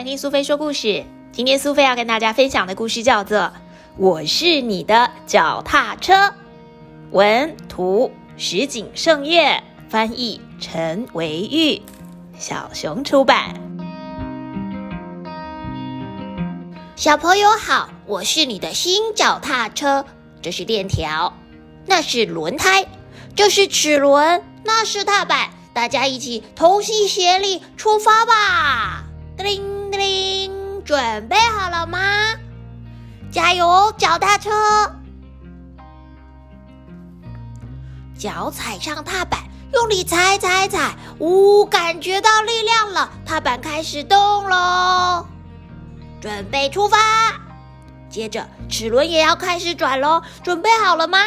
欢听苏菲说故事。今天苏菲要跟大家分享的故事叫做《我是你的脚踏车》，文图石井胜月，翻译陈维玉，小熊出版。小朋友好，我是你的新脚踏车，这是链条，那是轮胎，这是齿轮，那是踏板。大家一起同心协力出发吧！叮铃叮铃，准备好了吗？加油，脚踏车！脚踩上踏板，用力踩踩踩，呜，感觉到力量了，踏板开始动喽！准备出发！接着齿轮也要开始转喽，准备好了吗？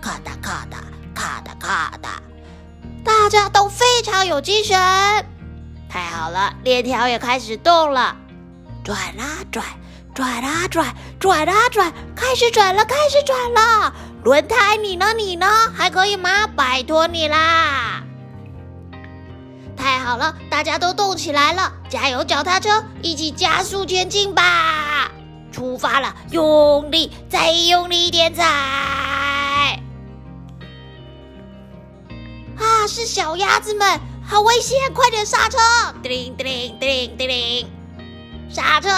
咔哒咔哒，咔哒咔哒。大家都非常有精神，太好了！链条也开始动了，转啊转，转啊转，转啊转，开始转了，开始转了。轮胎，你呢？你呢？还可以吗？拜托你啦！太好了，大家都动起来了，加油，脚踏车，一起加速前进吧！出发了，用力，再用力一点踩。啊！是小鸭子们，好危险！快点刹车！叮铃叮铃叮铃叮铃，刹车！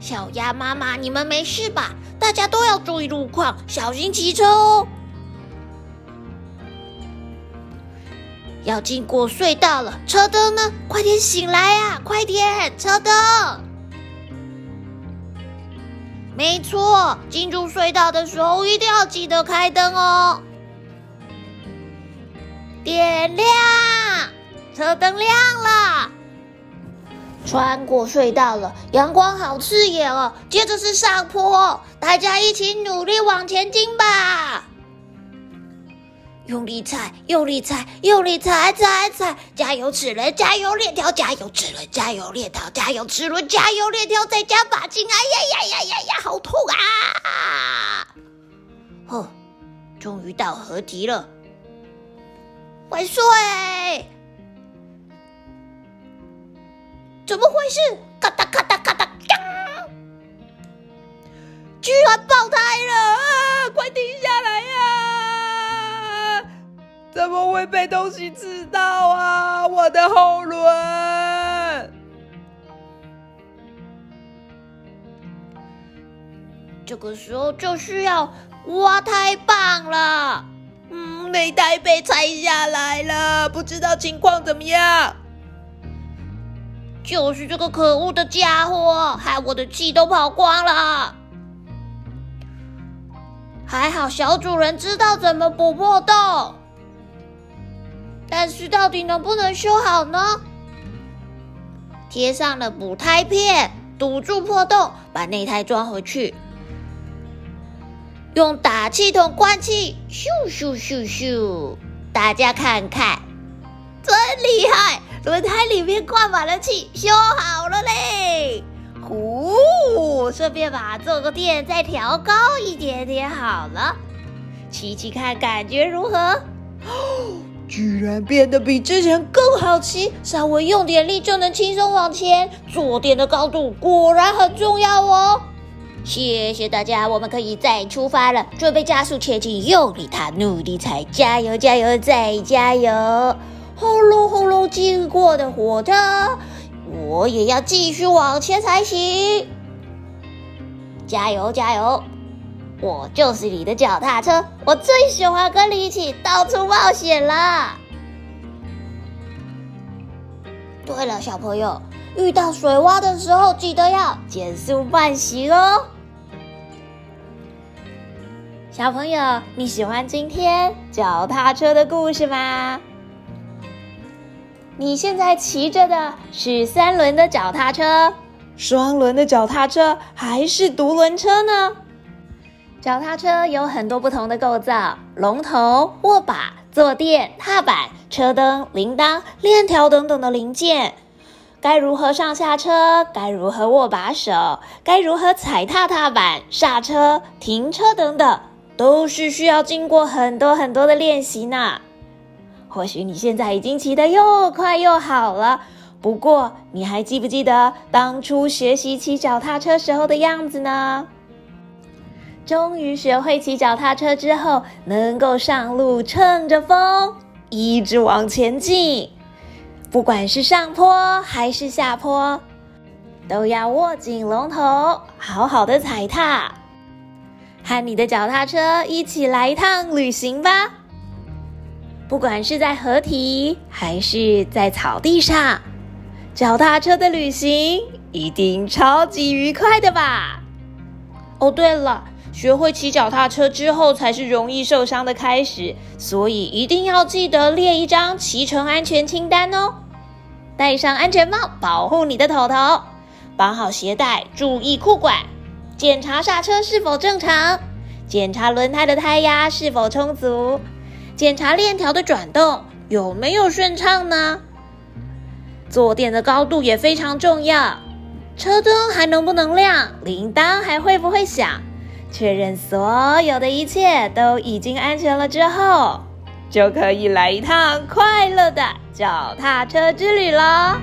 小鸭妈妈，你们没事吧？大家都要注意路况，小心骑车哦。要经过隧道了，车灯呢？快点醒来呀！快点，车灯！没错，进入隧道的时候一定要记得开灯哦。点亮，车灯亮了。穿过隧道了，阳光好刺眼哦。接着是上坡，大家一起努力往前进吧。用力踩，用力踩，用力踩踩踩！加油齿轮，加油链条，加油齿轮，加油链条，加油齿轮，加油链条，再加把劲！哎呀呀呀呀呀，好痛啊！哦，终于到合体了。快睡！怎么回事？咔哒咔哒咔哒，居然爆胎了！啊！快停下来呀！怎么会被东西刺到啊？我的后轮！这个时候就需要挖胎棒了。嗯内胎被拆下来了，不知道情况怎么样。就是这个可恶的家伙，害我的气都跑光了。还好小主人知道怎么补破洞，但是到底能不能修好呢？贴上了补胎片，堵住破洞，把内胎装回去。用打气筒灌气，咻咻咻咻！大家看看，真厉害！轮胎里面灌满了气，修好了嘞！呼，顺便把这个电再调高一点点，好了，骑骑看感觉如何？哦，居然变得比之前更好骑，稍微用点力就能轻松往前。坐垫的高度果然很重要哦。谢谢大家，我们可以再出发了。准备加速前进，用力踏，努力踩，加油，加油，再加油！轰隆轰隆，经过的火车，我也要继续往前才行。加油，加油！我就是你的脚踏车，我最喜欢跟你一起到处冒险了。对了，小朋友，遇到水洼的时候，记得要减速慢行哦。小朋友，你喜欢今天脚踏车的故事吗？你现在骑着的是三轮的脚踏车、双轮的脚踏车，还是独轮车呢？脚踏车有很多不同的构造：龙头、握把、坐垫、踏板、车灯、铃铛、链条等等的零件。该如何上下车？该如何握把手？该如何踩踏踏板、刹车、停车等等？都是需要经过很多很多的练习呢。或许你现在已经骑得又快又好了，不过，你还记不记得当初学习骑脚踏车时候的样子呢？终于学会骑脚踏车之后，能够上路，乘着风，一直往前进。不管是上坡还是下坡，都要握紧龙头，好好的踩踏，和你的脚踏车一起来一趟旅行吧。不管是在河堤还是在草地上。脚踏车的旅行一定超级愉快的吧？哦，对了，学会骑脚踏车之后才是容易受伤的开始，所以一定要记得列一张骑乘安全清单哦。戴上安全帽，保护你的头头；绑好鞋带，注意裤管；检查刹车是否正常；检查轮胎的胎压是否充足；检查链条的转动有没有顺畅呢？坐垫的高度也非常重要，车灯还能不能亮，铃铛还会不会响？确认所有的一切都已经安全了之后，就可以来一趟快乐的脚踏车之旅了。